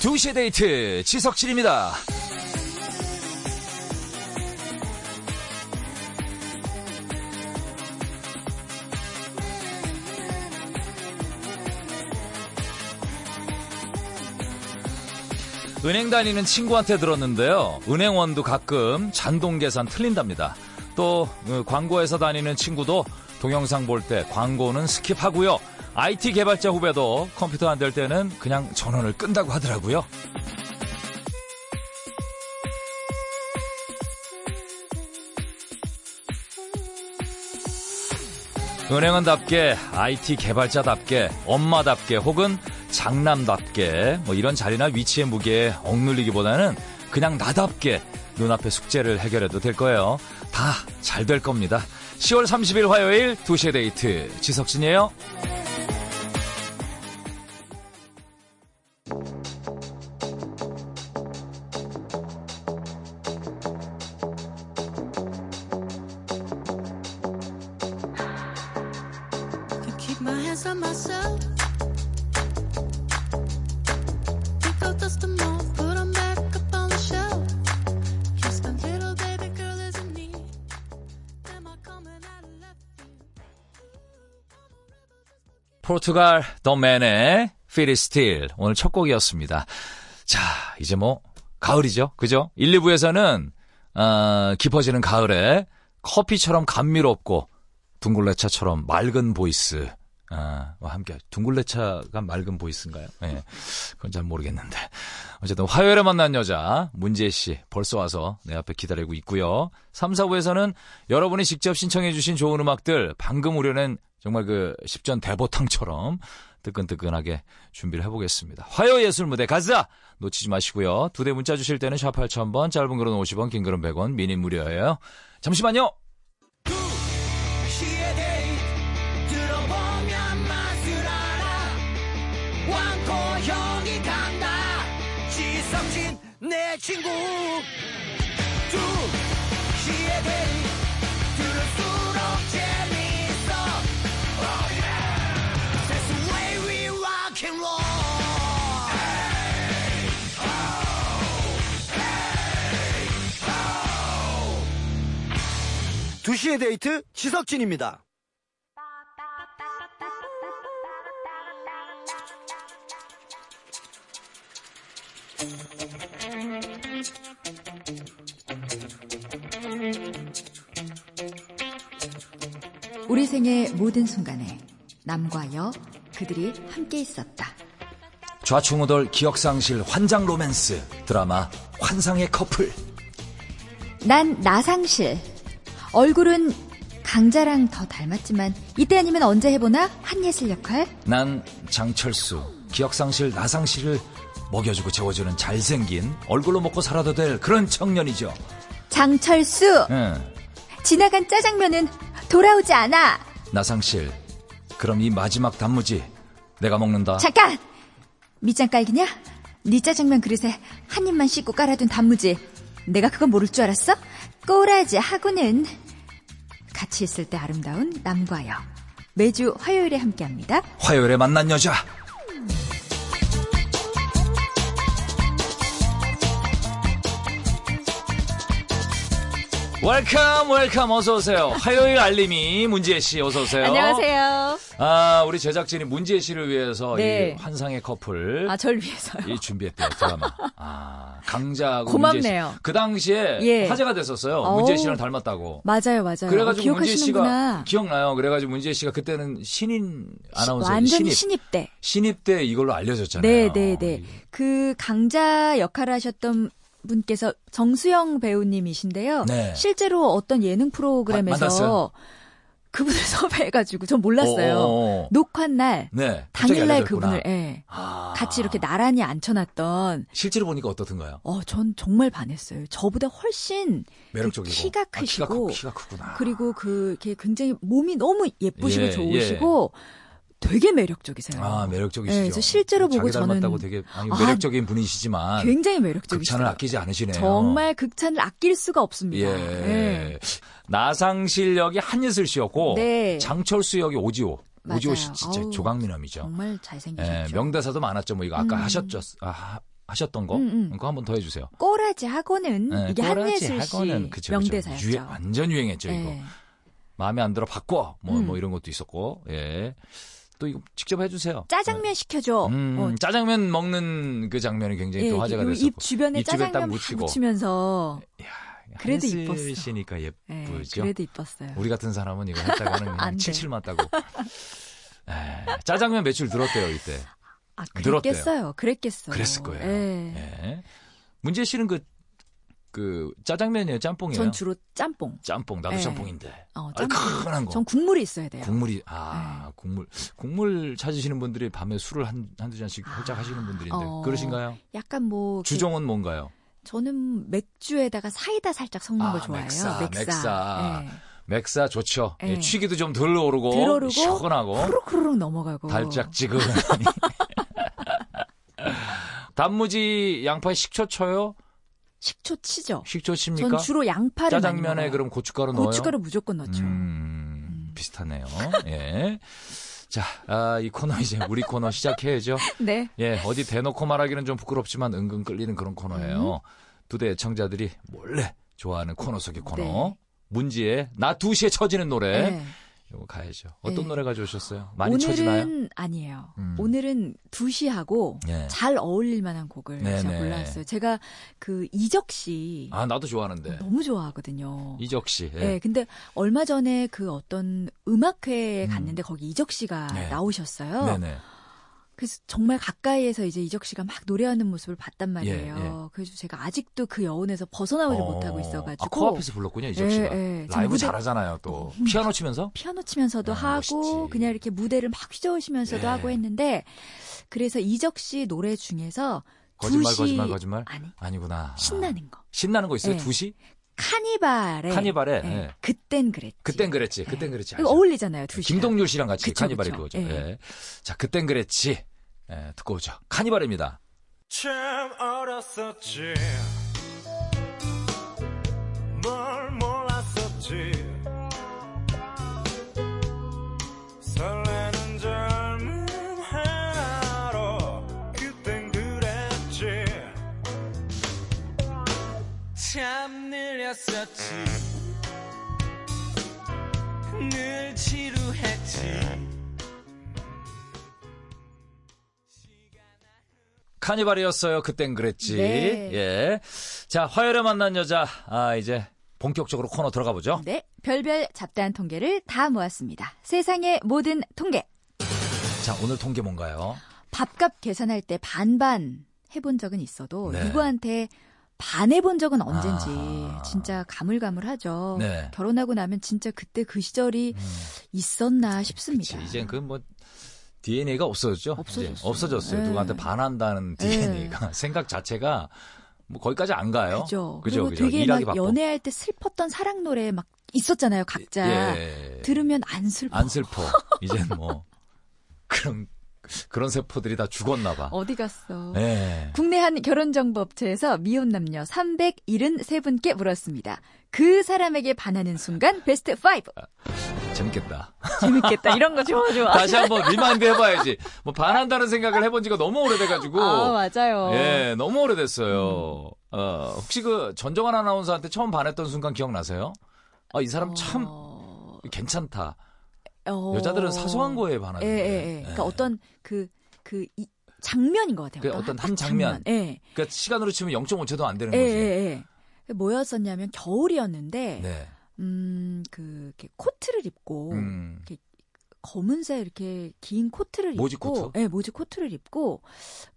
2시의 데이트 지석진입니다. 은행 다니는 친구한테 들었는데요. 은행원도 가끔 잔돈 계산 틀린답니다. 또 어, 광고회사 다니는 친구도 동영상 볼 때 광고는 skip하고요. IT 개발자 후배도 컴퓨터 안 될 때는 그냥 전원을 끈다고 하더라고요. 은행원답게, IT 개발자답게, 엄마답게, 혹은 장남답게, 뭐 이런 자리나 위치의 무게에 억눌리기보다는 그냥 나답게 눈앞의 숙제를 해결해도 될 거예요. 다 잘 될 겁니다. 10월 30일 화요일 2시의 데이트. 지석진이에요. Portugal. The Man의 Still 오늘 첫 곡이었습니다. 자, 이제 뭐 가을이죠. 그죠? 1, 2부에서는 어, 깊어지는 가을에 커피처럼 감미롭고 둥글레차처럼 맑은 voice 아, 와 함께 둥글레 차가 맑은 voice인가요? 예. 그건 잘 모르겠는데. 어쨌든 화요일에 만난 여자 문지애 씨 벌써 와서 내 앞에 기다리고 있고요. 3, 4부에서는 여러분이 직접 신청해 주신 좋은 음악들 방금 우려낸 정말 그 십전 대보탕처럼 뜨끈뜨끈하게 준비를 해보겠습니다. 화요 예술 무대 가자! 놓치지 마시고요. 두 대 문자 주실 때는 샵 8000번, 짧은 글은 50원, 긴 글은 100원, 미니 무료예요. 잠시만요! 내 친구 두 시의 데이트 들을수록 재밌어 oh yeah That's the way we rock and roll 두시의 데이트 지석진입니다. 우리 생의 모든 순간에 남과 여 그들이 함께 있었다. 좌충우돌 기억상실 환장 로맨스 드라마 환상의 커플 난 나상실. 얼굴은 강자랑 더 닮았지만 이때 아니면 언제 해보나 한예슬 역할. 난 장철수 기억상실 나상실을 먹여주고 재워주는 잘생긴 얼굴로 먹고 살아도 될 그런 청년이죠 장철수. 응. 지나간 짜장면은 돌아오지 않아. 나상실 그럼 이 마지막 단무지 내가 먹는다 잠깐. 밑장 깔기냐? 네 짜장면 그릇에 한 입만 씻고 깔아둔 단무지. 내가 그거 모를 줄 알았어? 꼬라지 하고는 같이 있을 때 아름다운 남과 여. 매주 화요일에 함께합니다. 화요일에 만난 여자 Welcome welcome 어서 오세요. 화요일 알림이 문지애 씨 어서 오세요. 안녕하세요. 아 우리 제작진이 문지애 씨를 위해서 네. 이 환상의 커플 아, 절 위해서요. 이 준비했대요 드라마. 아 감사하고 고맙네요. 그 당시에 예. 화제가 됐었어요. 어우. 문지애 씨랑 닮았다고. 맞아요, 맞아요. 그래가지고 문지애 씨가. 기억나요. 그래가지고 문지애 씨가 그때는 신인 아나운서 완전 신입 신입 때. 신입 때 이걸로 알려졌잖아요. 네, 네, 네. 그 강자 역할을 하셨던 분께서 정수영 배우님이신데요. 네. 실제로 어떤 예능 마- 프로그램에서 만났어요? 그분을 섭외해가지고 전 몰랐어요. 어어어. 녹화 날 네. 당일날. 그분을 예, 아. 같이 이렇게 나란히 앉혀놨던. 실제로 보니까 어떻던가요? 어, 전 정말 반했어요. 저보다 훨씬 매력적이고 그 키가 아, 키가, 크시고 크, 키가 크구나. 그리고 그 이렇게 굉장히 몸이 너무 예쁘시고 예, 좋으시고 되게 매력적이세요. 아 매력적이시죠. 네, 실제로 보고 자기 닮았다고 저는 되게 아니, 아, 매력적인 분이시지만 굉장히 매력적이시죠. 극찬을 아끼지 않으시네요. 정말 극찬을 아낄 수가 없습니다. 예. 네. 나상실 역이 한예슬 씨였고 네. 장철수 역이 오지호. 오지호 씨. 진짜 아우, 조각미남이죠. 정말 예, 잘생기셨죠. 명대사도 많았죠. 뭐 이거 아까 음. 하셨죠. 아, 하셨던 거 음, 음. 그거 한번 더 해주세요. 꼬라지 하고는 네, 이게 한예슬 씨 하고는 그쵸. 명대사였죠. 유행, 완전 유행했죠 이거. 예. 마음에 안 들어 바꿔 뭐뭐 음. 이런 것도 있었고 예. 또 이거 직접 해주세요. 짜장면 시켜줘. 음, 어, 짜장면 먹는 그 장면이 굉장히 예, 또 화제가 요 됐었고. 입 주변에 딱 짜장면. 묻히면서 그래도 한예슬 이뻤어. 씨니까 예, 예쁘죠. 그래도 이뻤어요. 우리 같은 사람은 이거 했다가는. 칠칠 맞다고. 에, 짜장면 매출 늘었대요 이때. 아, 늘었대요. 그랬겠어요. 그랬겠어요. 그랬을 거예요. 예. 예. 문재 씨는 그, 그 짜장면이에요, 짬뽕이에요. 전 주로 짬뽕. 짬뽕, 나도 예. 짬뽕인데. 어, 아, 짬뽕. 큰한 거. 전 국물이 있어야 돼요. 국물이 아 국물 국물 찾으시는 분들이 밤에 술을 한 한두 잔씩 활짝 하시는 분들인데 어, 그러신가요? 약간 뭐 그- 주종은 뭔가요? 저는 맥주에다가 사이다 살짝 섞는 아, 걸 좋아해요. 맥사, 맥사. 맥사. 예. 맥사 좋죠. 예. 예, 취기도 좀 덜 오르고 덜 오르고 시원하고 후루후루 넘어가고. 달짝지근하니. 단무지 양파에 식초 쳐요? 식초 치죠. 식초 칩니까? 전 주로 양파를 짜장면에. 그럼 고춧가루 넣어요? 고춧가루 무조건 넣죠. 음, 비슷하네요. 예. 자, 아, 이 코너 이제 우리 코너 시작해야죠. 네. 예, 어디 대놓고 말하기는 좀 부끄럽지만 은근 끌리는 그런 코너예요. 음. 두대 애청자들이 몰래 좋아하는 코너 속의 코너. 네. 문지의 나 2시에 쳐지는 노래. 네. 이거 가야죠. 어떤 네. 노래 가져오셨어요? 많이 오늘은 쳐지나요? 아니에요. 음. 오늘은 두시하고 예. 잘 어울릴 만한 곡을 네네. 제가 골랐어요. 제가 그 이적 씨 아, 나도 좋아하는데. 너무 좋아하거든요. 이적 씨. 예. 네, 근데 얼마 전에 그 어떤 음악회에 음. 갔는데 거기 이적 씨가 네. 나오셨어요. 네네. 그래서 정말 가까이에서 이제 이적 씨가 막 노래하는 모습을 봤단 말이에요. 예, 예. 그래서 제가 아직도 그 여운에서 벗어나오지 어. 못하고 있어가지고 아, 코앞에서 불렀군요, 이적 예, 씨가. 예. 전 라이브 무대- 잘하잖아요, 또. 너무 피아노 치면서? 피아노 치면서도 아, 하고 멋있지. 그냥 이렇게 무대를 막 휘저으시면서도 예. 하고 했는데 그래서 이적 씨 노래 중에서 거짓말, 두시 거짓말, 거짓말? 아니 아니구나. 신나는 거 신나는 거 있어요? 예. 두 2시? 카니발에 카니발에, 예. 예. 그땐 그랬지 그땐 그랬지. 예. 그땐 그랬지. 알죠. 어울리잖아요 두 시. 김동률 씨랑 같이 그쵸, 카니발이 그쵸. 그거죠. 예. 예. 자, 그땐 그랬지. 예, 듣고 오죠. 카니발입니다. 참 어렸었지 참 느렸었지 늘 지루했지 카니발이었어요. 그땐 그랬지. 네. 예. 자, 화요일에 만난 여자. 아, 이제 본격적으로 코너 들어가 보죠. 네 별별 잡다한 통계를 다 모았습니다 세상의 모든 통계 자, 오늘 통계 뭔가요? 밥값 계산할 때 반반 해본 적은 있어도 네. 누구한테 반해본 적은 언젠지 아. 진짜 가물가물하죠. 네. 결혼하고 나면 진짜 그때 그 시절이 있었나 싶습니다. 이젠 그뭐 DNA가 없어졌죠. 없어졌어요. 이제 없어졌어요. 네. 누구한테 반한다는 DNA가 생각 자체가 뭐 거기까지 안 가요. 그죠. 그죠, 그리고 그죠. 되게 막 바빠. 연애할 때 슬펐던 사랑 노래 막 있었잖아요, 각자. 예. 들으면 안 슬퍼. 안 슬퍼. 이젠 뭐 그런 그런 세포들이 다 죽었나 봐. 어디 갔어? 예. 국내 한 결혼정보업체에서 미혼 남녀 373분께 물었습니다. 그 사람에게 반하는 순간 베스트 5. 재밌겠다. 재밌겠다. 이런 거 좋아, 좋아. 다시 한번 remind 해봐야지. 뭐 반한다는 생각을 해본 지가 너무 오래돼가지고. 아, 맞아요. 예, 너무 오래됐어요. 어, 혹시 그 전종환 아나운서한테 처음 반했던 순간 기억나세요? 아, 이 사람 참 어, 괜찮다. 어. 여자들은 사소한 거에 예, 반하는데. 예, 예. 그러니까 어떤 그, 그, 이, 장면인 것 같아요. 그 어떤 어떤 한딱 장면. 예. 그러니까 시간으로 치면 0.5초도 안 되는 예, 거지. 예, 예. 뭐였었냐면 겨울이었는데, 네. 음, 그, 이렇게 코트를 입고, 음. 검은색 이렇게 긴 코트를 모지 입고, 코트? 예, 모지 코트를 입고,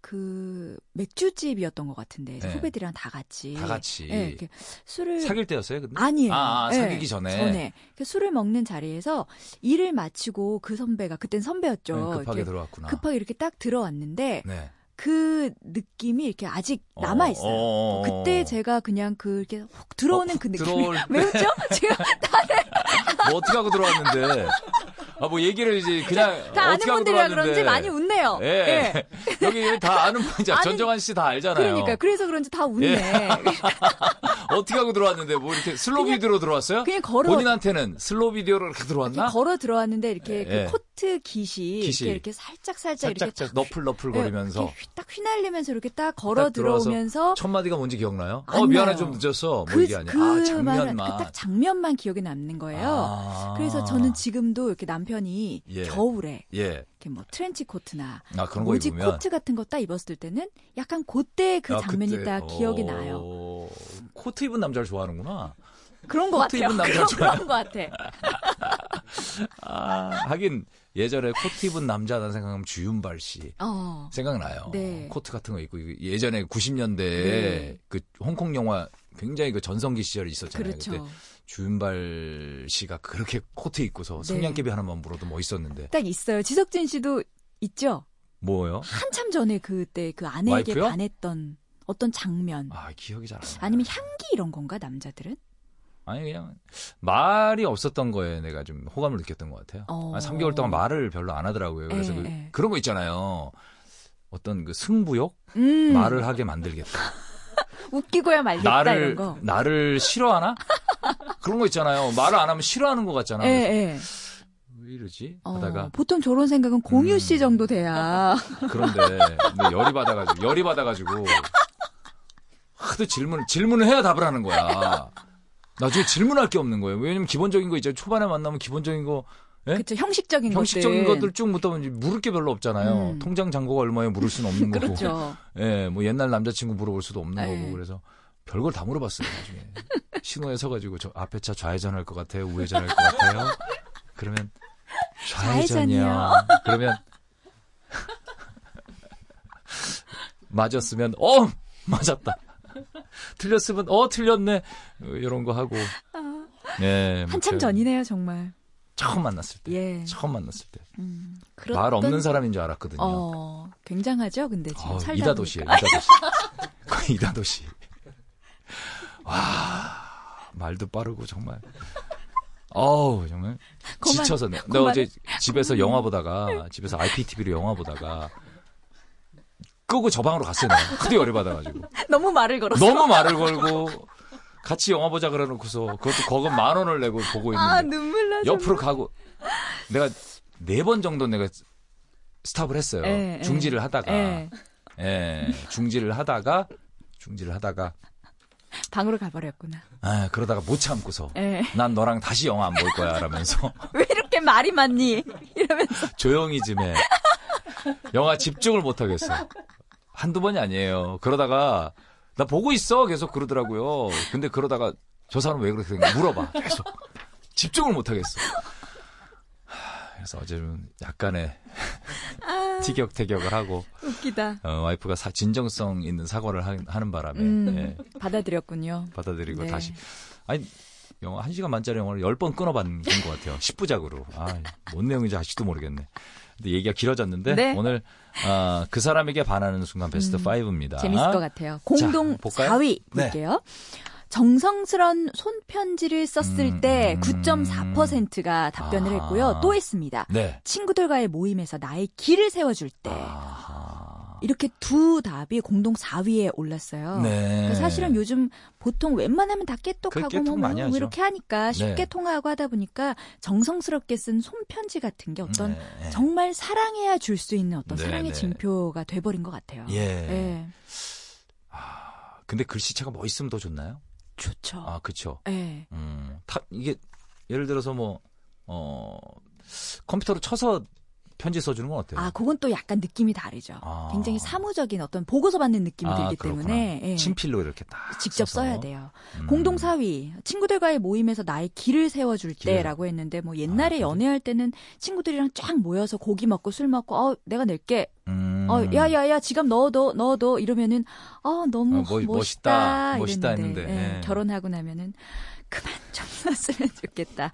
그, 맥주집이었던 것 같은데, 네. 후배들이랑 다 같이. 다 같이. 예, 이렇게 술을. 사귈 때였어요, 근데? 아니에요. 아, 아, 예, 사귀기 전에. 전에. 그 술을 먹는 자리에서 일을 마치고 그 선배가, 그땐 선배였죠. 네, 급하게 이렇게 들어왔구나. 급하게 이렇게 딱 들어왔는데, 네. 그 느낌이 이렇게 아직 어, 남아 있어요. 어, 어. 그때 제가 그냥 그 이렇게 훅 들어오는 어, 그 느낌. 들어올 왜 웃죠? 제가 뭐 어떻게 하고 들어왔는데. 아, 뭐 얘기를 이제 그냥 다 아는 분들이라. 그런지 많이 웃네요. 예. 여기 다 아는 분이죠. 전정환 씨 다 알잖아요. 그러니까 그래서 그런지 다 웃네. 어떻게 하고 들어왔는데 뭐 이렇게 슬로우 비디오로 들어왔어요? 그냥 걸어- 본인한테는 슬로우 비디오로 이렇게 들어왔나? 걸어 들어왔는데 이렇게 그 예. 코트 깃이 깃이. 이렇게, 이렇게 살짝 살짝 이렇게 살짝 탁 너플 너플 거리면서 휘- 딱 휘날리면서 이렇게 딱 걸어 딱 들어오면서 첫 마디가 뭔지 기억나요? 안어 미안해. 좀 늦었어. 뭐 그, 이게 아니야. 그 아 장면만. 그 딱 장면만 기억에 남는 거예요. 아. 그래서 저는 지금도 이렇게 남편 이 예. 겨울에 예. 이렇게 뭐 트렌치 코트나 아 그런 거 모지 입으면 코트 같은 거 딱 입었을 때는 약간 그때 그 아, 장면이 그때. 딱 기억이 어, 나요. 코트 입은 남자를 좋아하는구나. 그런 것 같아요. 입은 남자 그런. 그런 것 같아. 아, 하긴 예전에 코트 입은 남자라는 생각하면 주윤발 씨 어. 생각나요. 네. 코트 같은 거 입고 예전에 90년대에 네. 그 홍콩 영화 굉장히 그 전성기 시절이 있었잖아요. 그렇죠. 그때 주윤발 씨가 그렇게 코트 입고서 네. 성냥개비 하나만 물어도 멋있었는데 딱 있어요. 지석진 씨도 있죠. 뭐요? 한참 전에 그때 그 아내에게 와이프요? 반했던 어떤 장면. 아 기억이 잘 안 나. 아니면 향기 이런 건가 남자들은? 아니 그냥 말이 없었던 거에 내가 좀 호감을 느꼈던 것 같아요. 어. 한 3개월 동안 말을 별로 안 하더라고요. 그래서 예, 그, 예. 그런 거 있잖아요. 어떤 그 승부욕 음, 말을 하게 만들겠다. 웃기고야 말겠다 나를 이런 거. 나를 싫어하나? 그런 거 있잖아요. 말을 안 하면 싫어하는 것 같잖아. 예, 예. 왜 이러지? 어, 하다가 보통 저런 생각은 공유 씨 음. 정도 돼야. 그런데 근데 열이 받아가지고 열이 받아가지고 하도 질문 질문을 해야 답을 하는 거야. 나중에 질문할 게 없는 거예요. 왜냐면 기본적인 거 있잖아요. 초반에 만나면 기본적인 거 예? 그쵸 형식적인 형식적인 것들. 것들 쭉 묻다 보면 물을 게 별로 없잖아요. 음. 통장 잔고가 얼마에 물을 수는 없는 거고. 그렇죠. 예, 뭐 옛날 남자친구 물어볼 수도 없는 예. 거고. 그래서 별걸 다 물어봤어요, 나중에. 신호에 서가지고 저 앞에 차 좌회전할 것 같아요? 우회전할 것 같아요? 그러면 좌회전이요. 좌회전이요. 그러면 맞았으면 어 맞았다. 틀렸으면 어 틀렸네. 이런 거 하고. 네, 뭐 한참 전이네요 정말. 처음 만났을 때. 예. 처음 만났을 때. 음, 말 없는 그랬던- 사람인 줄 알았거든요. 어, 굉장하죠, 근데 지금 어, 살다 이다 도시예요, 보니까. 이다 도시. 거의 이다 도시. 와, 말도 빠르고 정말. 어우, 정말 그만- 지쳐서 내, 그만해. 어제 집에서 영화 보다가 집에서 IPTV로 영화 보다가 끄고 저 방으로 갔어요. 내가. 하도 열이 받아가지고 너무 말을 걸었어. 너무 말을 걸고 같이 영화 보자 그래놓고서 그것도 거금 만 원을 내고 보고 있는데 아, 눈물 나. 옆으로 가고 내가 네 번 정도 내가 스탑을 했어요. 예, 예. 중지를 하다가 예. 예, 중지를 하다가 중지를 하다가 방으로 가버렸구나. 아, 그러다가 못 참고서 예. 난 너랑 다시 영화 안 볼 거야 라면서 왜 이렇게 말이 많니? 이러면서. 조용히 좀 해. 영화 집중을 못 하겠어. 한두 번이 아니에요. 그러다가 나 보고 있어 계속 그러더라고요. 근데 그러다가 저 사람 왜 그렇게 생겨? 물어봐 계속 집중을 못 하겠어. 하, 그래서 어제는 약간의 티격태격을 하고 웃기다. 어, 와이프가 사- 진정성 있는 사과를 하, 는 바람에 음, 예, 받아들였군요. 받아들이고 네. 다시 아니 영화 1시간 만짜리 영화를 10번 끊어봤는 것 같아요. 10부작으로. 아, 뭔 내용인지 아직도 모르겠네. 근데 얘기가 길어졌는데 네. 오늘 아, 그 사람에게 반하는 순간 베스트 5입니다. 재밌을 것 같아요. 공동 볼까요? 4위 네. 볼게요. 정성스런 손편지를 썼을 음, 때 음. 9.4%가 답변을 아. 했고요. 또 했습니다. 네. 친구들과의 모임에서 나의 길을 세워줄 때 아하. 이렇게 두 답이 공동 4위에 올랐어요. 네. 그러니까 사실은 요즘 보통 웬만하면 다 깨똑하고 그 깨똑 뭐, 뭐. 이렇게 하니까 쉽게 네. 통화하고 하다 보니까 정성스럽게 쓴 손편지 같은 게 어떤 네. 정말 사랑해야 줄 수 있는 어떤 네, 사랑의 네. 징표가 돼버린 것 같아요. 예. 예. 근데 글씨체가 뭐 있으면 더 좋나요? 좋죠. 아, 그쵸. 예. 음, 타, 이게, 예를 들어서 뭐, 어, 컴퓨터로 쳐서 편지 써주는 건 어때요? 아, 그건 또 약간 느낌이 다르죠. 아. 굉장히 사무적인 어떤 보고서 받는 느낌이 아, 들기 그렇구나. 때문에 예. 친필로 이렇게 딱. 직접 써서. 써야 돼요. 음. 공동 4위 친구들과의 모임에서 나의 길을 세워줄 길을. 때라고 했는데 뭐 옛날에 아? 연애할 때는 친구들이랑 쫙 모여서 고기 먹고 술 먹고 어 내가 낼게 음. 어 야야야 지갑 넣어둬 넣어둬 이러면은 어 너무 어, 멋- 멋있다 멋있다, 멋있다 이랬는데, 했는데, 예, 예. 결혼하고 나면은 그만 좀 썼으면 좋겠다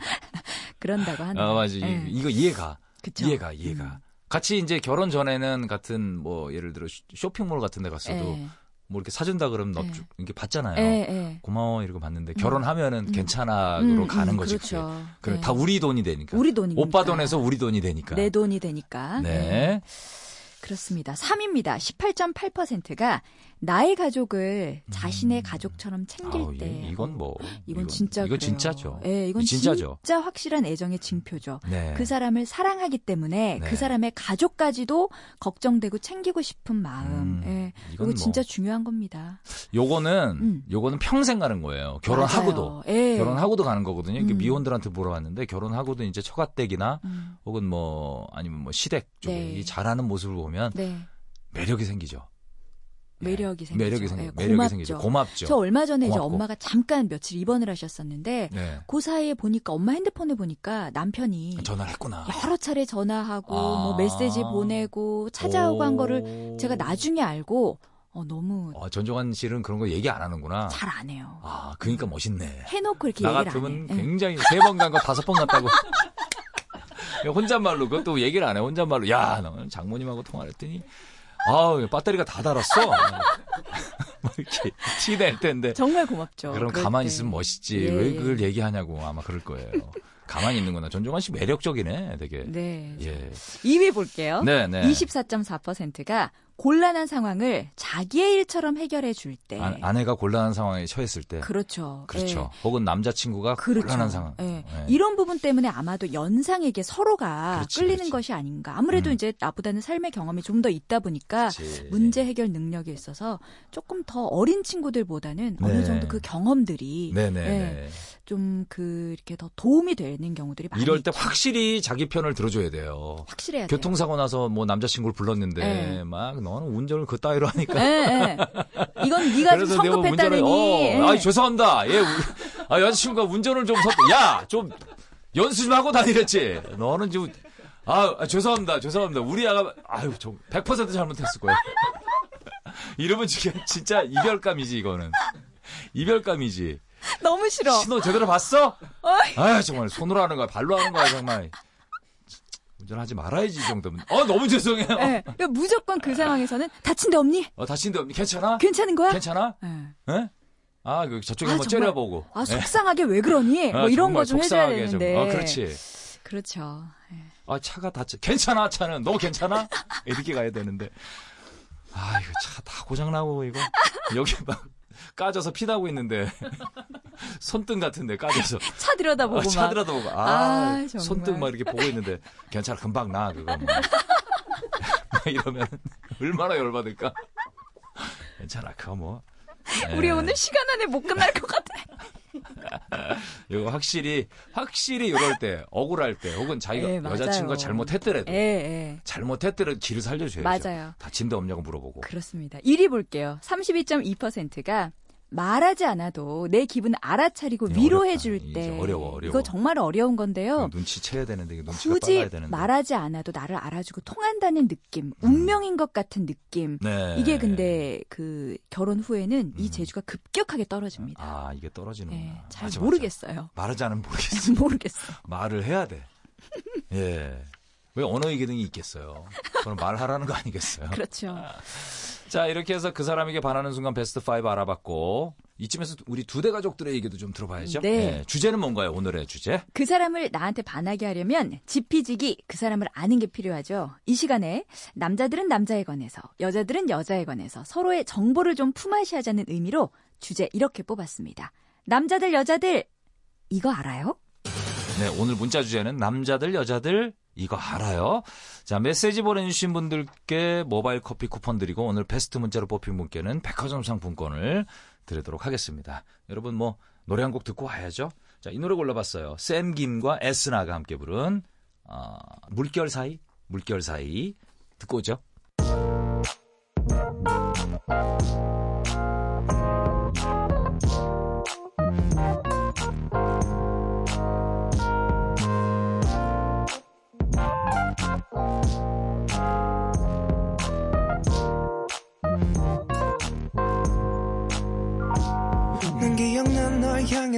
그런다고 하네요. 아, 맞아. 예. 이거 이해가. 그쵸? 이해가, 이해가. 음. 같이 이제 결혼 전에는 같은 뭐 예를 들어 쇼- 쇼핑몰 같은 데 갔어도 예. 뭐 이렇게 사준다 그러면 너 네. 쭉 이렇게 받잖아요. 예, 예. 고마워 이러고 받는데 결혼하면은 음. 괜찮아로 음, 가는 음, 거지. 그렇죠. 그래 네. 다 우리 돈이 되니까. 우리 돈이니까. 오빠 돈에서 우리 돈이 되니까. 내 돈이 되니까. 네. 그렇습니다. 3입니다. 18.8%가 나의 가족을 자신의 가족처럼 챙길 음. 아우, 때. 이- 이건 뭐 이건 진짜 이건. 진짜죠. 예, 이건 진짜죠. 진짜 확실한 애정의 징표죠. 네. 그 사람을 사랑하기 때문에 네. 그 사람의 가족까지도 걱정되고 챙기고 싶은 마음. 음, 예. 이건 이거 진짜 뭐- 중요한 겁니다. 요거는 음. 요거는 평생 가는 거예요. 결혼하고도. 예. 결혼하고도 가는 거거든요. 음. 미혼들한테 물어봤는데 결혼하고도 이제 처가댁이나 음, 혹은 뭐 아니면 뭐 시댁 쪽에 네. 이 잘하는 모습을 보면 네. 매력이 생기죠. 예. 매력이 생기죠. 매력이 생기 예, 매력이 고맙죠. 생기죠. 고맙죠. 저 얼마 전에 이제. 엄마가 잠깐 며칠 입원을 하셨었는데 네. 그 사이에 보니까 엄마 핸드폰을 보니까 남편이 전화를 했구나. 여러 차례 전화하고 아. 뭐 메시지 보내고 찾아오고 한 거를 오. 제가 나중에 알고 어, 너무 어, 전종환 씨는 그런 거 얘기 안 하는구나. 잘 안 해요. 아, 그러니까 멋있네. 해놓고 이렇게 나 같으면 해. 예. 굉장히 세 번 간 거 다섯 번 갔다고. 혼잣말로 그것도 얘기를 안 해. 혼잣말로 야, 장모님하고 통화를 했더니 아우, 배터리가 다 닳았어. 뭐 이렇게 티 낼 텐데. 정말 고맙죠. 그럼 가만히 때. 있으면 멋있지. 예, 왜 예. 그걸 얘기하냐고 아마 그럴 거예요. 가만히 있는구나. 전종환 씨 매력적이네, 되게. 네. 예. 2위 볼게요. 네, 네. 24.4%가 곤란한 상황을 자기의 일처럼 해결해 줄 때. 아, 아내가 곤란한 상황에 처했을 때. 그렇죠. 그렇죠. 예. 혹은 남자친구가 그렇죠. 곤란한 상황. 예. 네. 이런 부분 때문에 아마도 연상에게 서로가 그렇지, 끌리는 그렇지. 것이 아닌가. 아무래도 음. 이제 나보다는 삶의 경험이 좀 더 있다 보니까 그렇지. 문제 해결 능력에 있어서 조금 더 어린 친구들보다는 어느 네. 정도 그 경험들이. 예, 네. 좀 그 이렇게 더 도움이 되는 경우들이 많이 이럴 때 있죠. 확실히 자기 편을 들어줘야 돼요. 확실해야 돼요. 교통사고 나서 뭐 남자친구를 불렀는데 네. 막 너는 운전을 그 따위로 하니까. 예, 예. 이건 네가 좀 내가 운전을. 예. 어, 아 죄송합니다. 얘 우- 아, 여자친구가 운전을 좀 섰. 야좀 연수 좀 하고 다니랬지. 너는 지금 아, 아, 죄송합니다. 죄송합니다. 우리 아가 아유 좀 100% 잘못했을 거예요. 이러면 진짜 이별감이지 이거는. 이별감이지. 너무 싫어. 신호 제대로 봤어? 아 정말 손으로 하는 거야, 발로 하는 거야 정말. 운전하지 말아야지 이 정도면. 어 너무 죄송해요. 예. 그러니까 무조건 그 상황에서는 다친 데 없니? 어 다친 데 없니? 괜찮아? 괜찮은 거야? 괜찮아? 예. 예? 아, 그 저쪽에 아, 한번 정말. 째려보고. 아, 예. 속상하게 왜 그러니? 아, 뭐 이런 거 좀 해줘야 속상하게 좀. 되는데. 어, 그렇지. 그렇죠. 예. 아, 차가 다쳐. 괜찮아, 차는. 너 괜찮아? 이렇게 가야 되는데. 아, 이거 차 다 고장나고, 이거. 여기 막 까져서 피나고 있는데. 손등 같은데 까져서. 차 들여다보고 아, 막. 차들어다보고. 아, 아. 손등 막 이렇게 보고 있는데. 괜찮아, 금방 나, 그거. 뭐. 이러면 얼마나 열받을까? 괜찮아, 그거 뭐. 우리 예. 오늘 시간 안에 못 끝날 것 같아. 이거 확실히 확실히 이럴 때 억울할 때 혹은 자기가 예, 맞아요. 여자친구가 잘못했더라도 예, 예. 잘못했더라도 길을 살려줘야죠. 맞아요. 다친 데 없냐고 물어보고. 그렇습니다. 1위 볼게요. 32.2%가 말하지 않아도 내 기분 알아차리고 이거 위로해. 줄 때. 어려워, 어려워. 이거 정말 어려운 건데요. 눈치채야 되는데 이게 눈치가 굳이 되는데. 말하지 않아도 나를 알아주고 통한다는 느낌, 운명인 것 같은 느낌. 네. 이게 근데 그 결혼 후에는 이 음. 재주가 급격하게 떨어집니다. 아 이게 떨어지는구나. 예, 잘 맞아, 맞아. 모르겠어요. 말하지 않으면 모르겠어. 모르겠어. 말을 해야 돼. 예. 왜 언어의 기능이 있겠어요. 그럼 말하라는 거 아니겠어요. 그렇죠. 자 이렇게 해서 그 사람에게 반하는 순간 베스트 5 알아봤고 이쯤에서 우리 두 대 가족들의 얘기도 좀 들어봐야죠. 네. 예, 주제는 뭔가요? 오늘의 주제? 그 사람을 나한테 반하게 하려면 지피지기 그 사람을 아는 게 필요하죠. 이 시간에 남자들은 남자에 관해서 여자들은 여자에 관해서 서로의 정보를 좀 품앗이하자는 의미로 주제 이렇게 뽑았습니다. 남자들 여자들 이거 알아요? 네, 오늘 문자 주제는 남자들, 여자들, 이거 알아요? 자, 메시지 보내주신 분들께 모바일 커피 쿠폰 드리고 오늘 베스트 문자로 뽑힌 분께는 백화점 상품권을 드리도록 하겠습니다. 여러분 뭐 노래 한 곡 듣고 와야죠. 자, 이 노래 골라봤어요. 샘 김과 에스나가 함께 부른 어, 물결 사이, 물결 사이 듣고 오죠.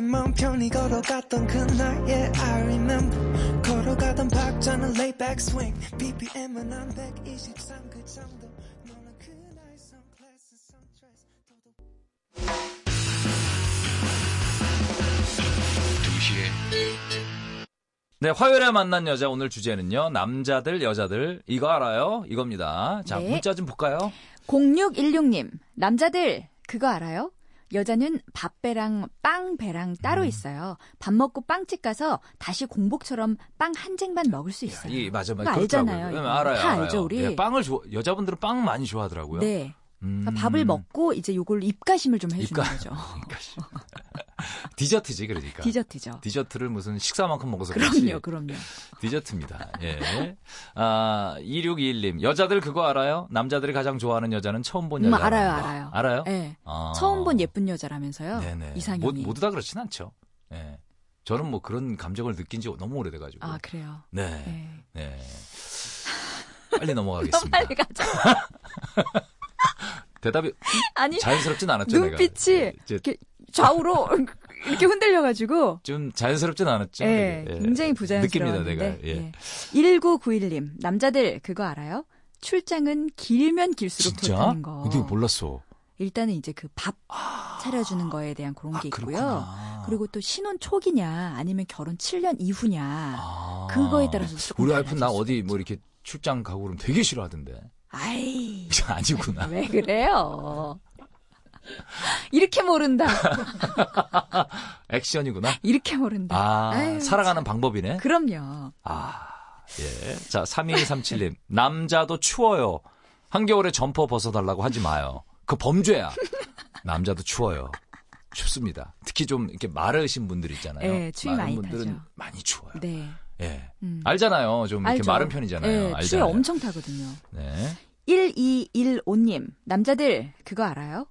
세상에 마음 편히 걸어갔던 그날 Yeah I remember 걸어가던 박자는 lay back swing BPM은 한 123 그 정도 너는 그날 선글라스 선트레스 더도 2시에 네, 화요일에 만난 여자 오늘 주제는요. 남자들, 여자들 이거 알아요? 이겁니다. 자, 네. 문자 좀 볼까요? 0616님. 남자들 그거 알아요? 여자는 밥배랑 빵배랑 음. 따로 있어요. 밥 먹고 빵집 가서 다시 공복처럼 빵 한 쟁반 먹을 수 있어요. 이 맞아, 맞아. 알잖아요. 알아요, 다 알아요. 알죠, 우리? 예, 빵을 좋아, 여자분들은 빵 많이 좋아하더라고요. 네. 음. 밥을 먹고 이제 요걸 입가심을 좀 해주는 입가- 거죠. 디저트지, 그러니까. 디저트죠. 디저트를 무슨 식사만큼 먹어서 그렇지. 그럼요, 그럼요. 디저트입니다. 예. 아, 2621님. 여자들 그거 알아요? 남자들이 가장 좋아하는 여자는 처음 본 음, 여자. 알아요, 알아요. 알아요? 네. 아. 처음 본 예쁜 여자라면서요. 네네. 이상형이. 모, 모두 다 그렇진 않죠. 예. 저는 뭐 그런 감정을 느낀 지 너무 오래돼 가지고. 아, 그래요. 네. 네. 네. 빨리 넘어가겠습니다. 빨리 가자. 대답이 아니, 자연스럽진 않았죠, 내가. 눈빛이 예, 이제 이렇게 좌우로 이렇게 흔들려가지고 좀 자연스럽진 않았죠. 예. 예. 굉장히 느낍니다, 부자연스러웠는데. 내가. 예. 예. 1991님, 남자들 그거 알아요? 출장은 길면 길수록 진짜? 좋다는 거. 근데 몰랐어. 일단은 이제 그 밥 차려주는 거에 대한 그런 아, 게 있고요. 그렇구나. 그리고 또 신혼 초기냐 아니면 결혼 7년 이후냐 아. 그거에 따라서 우리 와이프는 나 어디 뭐 이렇게 출장 가고 그러면 되게 싫어하던데. 아이 아니구나. 왜 그래요? 이렇게 모른다. 액션이구나. 이렇게 모른다. 아, 아유, 살아가는 방법이네. 그럼요. 아, 예. 자, 3237님. 남자도 추워요. 한겨울에 점퍼 벗어달라고 하지 마요. 그 범죄야. 남자도 추워요. 춥습니다. 특히 좀 이렇게 마르신 분들 있잖아요. 예, 추위 많이 분들은 타죠. 많이 추워요. 네. 예. 음. 알잖아요. 좀 이렇게 알죠. 마른 편이잖아요. 예, 알잖아요. 추위 엄청 타거든요. 네. 1215님, 남자들 그거 알아요?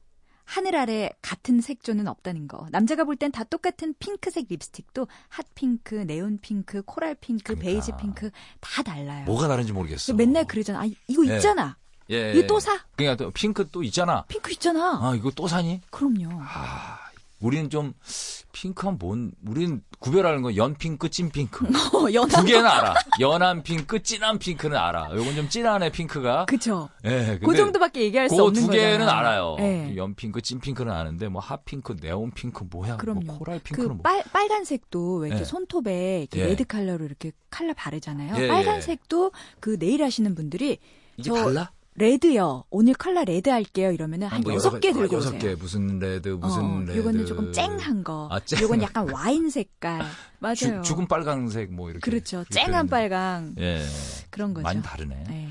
하늘 아래 같은 색조는 없다는 거. 남자가 볼 땐 다 똑같은 핑크색 립스틱도 핫핑크, 네온핑크, 코랄핑크, 그러니까. 베이지 핑크 다 달라요. 뭐가 다른지 모르겠어. 맨날 그러잖아. 아, 이거 예. 있잖아. 예. 이거 또 사? 그러니까 또 핑크 또 있잖아. 핑크 있잖아. 아, 이거 또 사니? 그럼요. 아, 우리는 좀 핑크한 뭔 우리는 구별하는 거 연핑크, 찐핑크. 어, 연한 두 개는 알아. 연한 핑크, 진한 핑크는 알아. 요건 좀 진한 애 핑크가. 그쵸. 예, 그 정도밖에 얘기할 수그 없는 두 거잖아요. 개는 알아요. 예. 연핑크, 찐핑크는 아는데 뭐 핫핑크, 네온핑크 뭐야? 그럼요. 뭐 coral 핑크는 그 뭐. 빨, 빨간색도 왜 이렇게 예. 손톱에 이렇게 예. red 컬러로 이렇게 컬러 바르잖아요. 예, 예. 빨간색도 그 네일 하시는 분들이 이게 저 달라? red요. 오늘 컬러 red 할게요. 이러면은 한뭐 여섯 개 들고 여섯 오세요. 개 무슨 red 무슨 어, red. 요거는 조금 쨍한 거. 아, 쨍. 요건 약간 와인 색깔. 맞아요. 죽, 죽은 빨강색 뭐 이렇게. 그렇죠. 이렇게 쨍한. 빨강. 예. 그런 거죠. 많이 다르네. 네.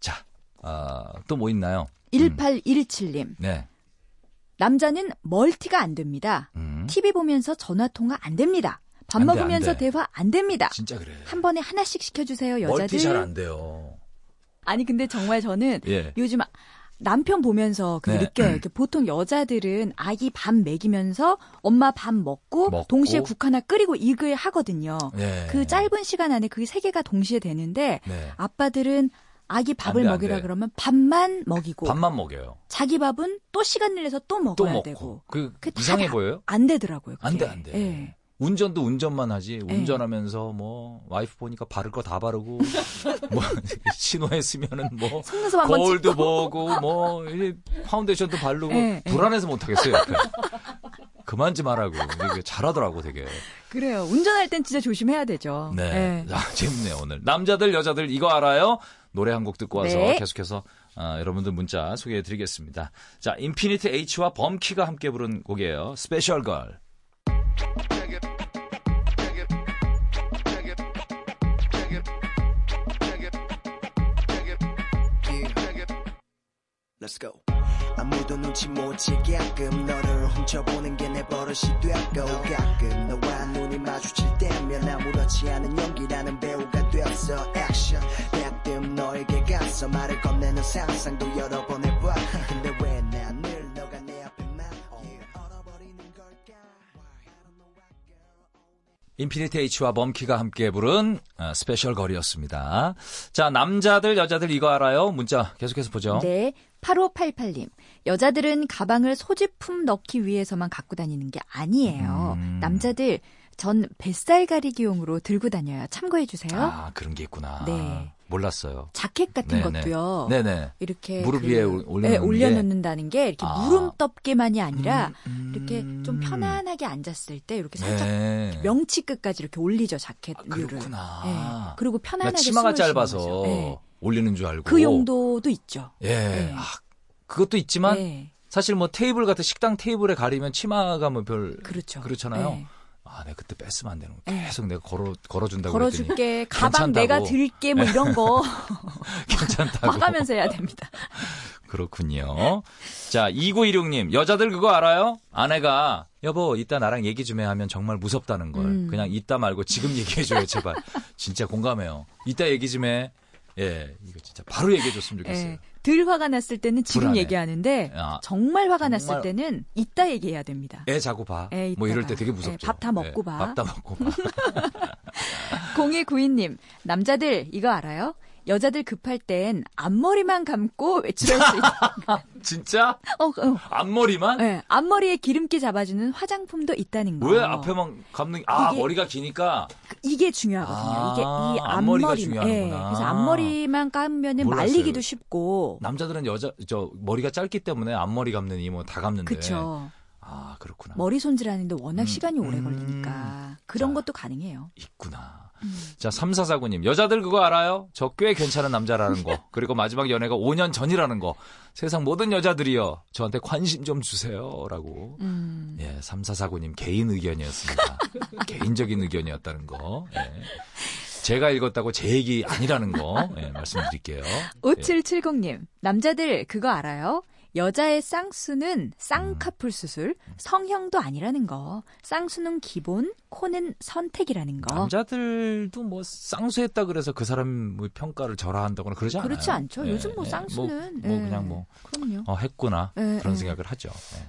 자, 아, 또 뭐 있나요? 1817님. 네. 남자는 멀티가 안 됩니다. 음. TV 보면서 전화 통화 안 됩니다. 밥안 돼, 먹으면서 안 돼. 대화 안 됩니다. 진짜 그래. 한 번에 하나씩 시켜주세요, 멀티 여자들. 잘안 돼요. 아니 근데 정말 저는 예. 요즘 남편 보면서 그 네. 느껴요. 이렇게 보통 여자들은 아기 밥 먹이면서 엄마 밥 먹고, 먹고. 동시에 국 하나 끓이고 이걸 하거든요. 네. 그 짧은 시간 안에 그게 세 개가 동시에 되는데 네. 아빠들은 아기 밥을 안 돼, 안 먹이라 돼. 그러면 밥만 먹이고 밥만 먹여요. 자기 밥은 또 시간을 내서 또또 먹어야 먹고. 되고 그 이상해 다 보여요? 안 되더라고요. 안 그게. 돼, 안 돼. 예. 운전도 운전만 하지. 운전하면서 뭐 와이프 보니까 바를 거 다 바르고 뭐 신호했으면은 뭐 거울도. 보고 뭐 파운데이션도 바르고 예, 예. 불안해서 못 하겠어요. 그만 좀 하라고. 이게 잘하더라고 되게. 그래요. 운전할 땐 진짜 조심해야 되죠. 네. 예. 아, 재밌네요, 오늘. 남자들, 여자들, 이거 알아요? 노래 한 곡 듣고 와서 네. 계속해서 아, 여러분들 문자 소개해 드리겠습니다. 자, 인피니트 H와 범키가 함께 부른 곡이에요. Special Girl. Let's go. 아무도 눈치 못 채게끔 너를 훔쳐보는 게 내 버릇이 되고 가끔 너와 눈이 마주칠 때면 아무렇지 않은 연기라는 배우가 되었어. 액션 가끔 너에게 가서 말을 건네는 상상도 여러 번 해봐. 근데 왜 인피니트 H와 범키가 함께 부른 어, Special Girl이었습니다. 자, 남자들, 여자들 이거 알아요? 문자 계속해서 보죠. 네. 8588님. 여자들은 가방을 소지품 넣기 위해서만 갖고 다니는 게 아니에요. 음. 남자들 전 뱃살 가리기용으로 들고 다녀요. 참고해 주세요. 아, 그런 게 있구나. 네. 어. 몰랐어요. 자켓 같은 네네. 것도요. 네네. 이렇게 무릎 그- 위에 올- 네, 게? 올려놓는다는 게 이렇게 아. 무릎 덮개만이 아니라 음, 이렇게 좀 음. 편안하게 앉았을 때 이렇게 살짝 네. 명치 끝까지 이렇게 올리죠 자켓 아. 그렇구나. 네. 그리고 나 편안하게 치마가 짧아서. 네. 올리는 줄 알고. 그 용도도 있죠. 예. 네. 아, 그것도 있지만 네. 사실 뭐 테이블 같은 식당 테이블에 가리면 치마가 뭐 별 그렇죠. 그렇잖아요. 네. 아, 내가 그때 뺐으면 안 되는 거. 네. 계속 내가 걸어 걸어준다고 걸어줄게. 가방 괜찮다고. 내가 들게 뭐 이런 거 괜찮다고. 봐가면서 해야 됩니다. 그렇군요. 자, 2916님, 여자들 그거 알아요? 아내가, 여보, 이따 나랑 얘기 좀 해 하면 정말 무섭다는 걸. 음. 그냥 이따 말고 지금 얘기해줘요, 제발. 진짜 공감해요. 이따 얘기 좀 해. 예, 이거 진짜 바로 얘기해줬으면 좋겠어요. 예. 들 화가 났을 때는 지금 불안해. 얘기하는데 아, 정말 화가 났을 정말- 때는 이따 얘기해야 됩니다. 애 자고 봐. 애 뭐 이럴 이따가. 때 되게 무섭죠. 예, 밥다 먹고 봐. 밥 다 먹고 봐. 0292님, 남자들 이거 알아요? 여자들 급할 땐 앞머리만 감고 외출할 수 있다. 진짜? 어, 어. 앞머리만? 예, 앞머리에 기름기 잡아주는 화장품도 있다는 거. 왜 앞에만 감는, 아, 이게- 머리가 기니까? 이게 중요하거든요. 아, 이게 이 앞머리가 앞머리, 중요하구나. 그래서 앞머리만 감면은 몰랐어요. 말리기도 쉽고. 남자들은 여자, 저, 머리가 짧기 때문에 앞머리 감는 이 뭐 다 감는데. 그쵸. 아, 그렇구나. 머리 손질하는데 워낙 음, 시간이 오래 음. 걸리니까 그런 자. 것도 가능해요. 있구나. 음. 자, 3449님. 여자들 그거 알아요? 저 꽤 괜찮은 남자라는 거. 그리고 마지막 연애가 5년 전이라는 거. 세상 모든 여자들이요. 저한테 관심 좀 주세요. 라고. 음. 예, 3449님 개인 의견이었습니다. 개인적인 의견이었다는 거. 예. 제가 읽었다고 제 얘기 아니라는 거. 예, 말씀드릴게요. 5770님, 남자들 그거 알아요? 여자의 쌍수는 쌍꺼풀 수술, 성형도 아니라는 거. 쌍수는 기본, 코는 선택이라는 거. 남자들도 뭐 쌍수했다 그래서 그 사람의 평가를 절하한다거나 그러지 않아요. 그렇지 않죠. 예, 요즘 뭐 예. 쌍수는. 뭐, 뭐 예. 그냥 뭐 그럼요. 어, 했구나. 예, 그런 예. 생각을 하죠. 예.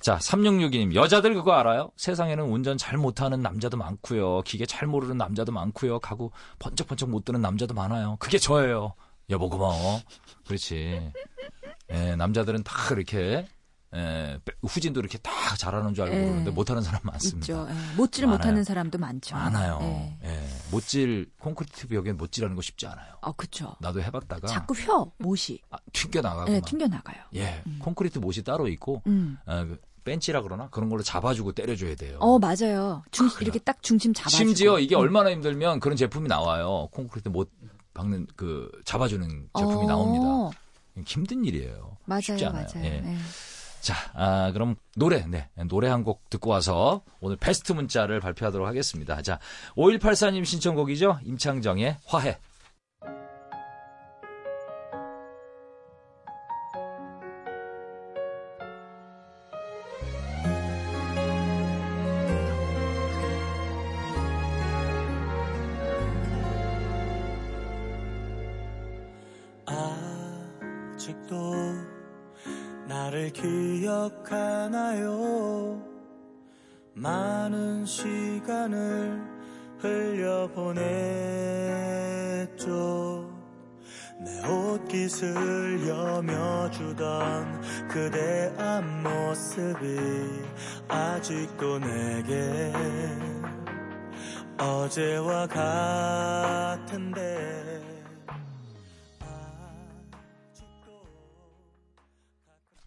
자, 3662님. 여자들 그거 알아요? 세상에는 운전 잘 못하는 남자도 많고요. 기계 잘 모르는 남자도 많고요. 가구 번쩍번쩍 못 드는 남자도 많아요. 그게 저예요. 여보 고마워. 그렇지. 예, 남자들은 다 이렇게 예, 빼- 후진도 이렇게 다 잘하는 줄 알고 예. 그러는데 못하는 사람 많습니다. 예. 못질. 못하는 사람도 많죠. 많아요. 예. 예. 못질 콘크리트 벽에 못질하는 거 쉽지 않아요. 어, 그쵸. 나도 해봤다가 자꾸 휘어, 못이. 아, 튕겨 나가고 예, 막. 튕겨 나가요. 예, 콘크리트 못이 따로 있고 음. 어, 그 벤치라 그러나 그런 걸로 잡아주고 때려줘야 돼요. 어, 맞아요. 중, 그래요. 이렇게 딱 중심 잡아주고. 심지어 이게 음. 얼마나 힘들면 그런 제품이 나와요. 콘크리트 못 박는 그 잡아주는 제품이 어, 나옵니다. 힘든 일이에요. 맞아요, 쉽지 않아요. 맞아요. 예. 예. 자, 아, 그럼 노래, 네. 노래 한 곡 듣고 와서 오늘 베스트 문자를 발표하도록 하겠습니다. 자, 5184님 신청곡이죠. 임창정의 화해.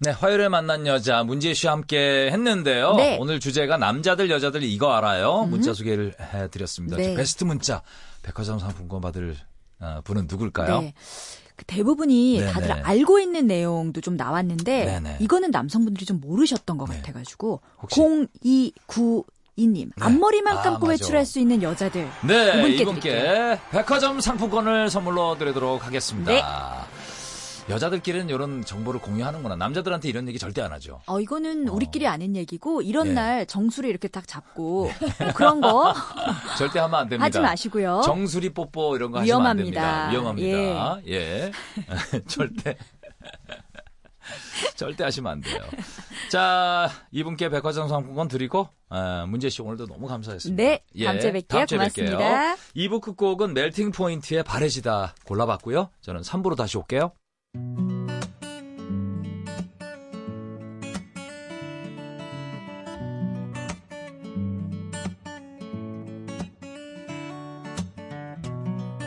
네, 화요일에 만난 여자 문지혜 씨와 함께 했는데요. 네. 오늘 주제가 남자들 여자들 이거 알아요? 문자 소개를 해드렸습니다. 네. 베스트 문자 백화점 상품권 받을 어, 분은 누굴까요? 네. 그 대부분이 네네. 다들 알고 있는 내용도 좀 나왔는데 네네. 이거는 남성분들이 좀 모르셨던 것 네. 같아가지고 혹시- 0292님 네. 앞머리만 아, 감고 맞아. 외출할 수 있는 여자들 네, 이분께 이분께. 백화점 상품권을 선물로 드리도록 하겠습니다. 네. 여자들끼리는 이런 정보를 공유하는구나. 남자들한테 이런 얘기 절대 안 하죠. 어 이거는 우리끼리 아는 얘기고 이런 예. 날 정수리 이렇게 딱 잡고 뭐 그런 거 절대 하면 안 됩니다. 하지 마시고요. 정수리 뽀뽀 이런 거 하시면 안 됩니다. 위험합니다. 위험합니다. 예. 절대. 절대 하시면 안 돼요. 자, 이분께 백화점 상품권 드리고, 아, 문지애 씨 오늘도 너무 감사했습니다. 네, 다음 주에 뵐게요. 다음 주에 고맙습니다. 뵐게요. 2부 끝곡은 멜팅 포인트의 바래지다 골라봤고요. 저는 3부로 다시 올게요.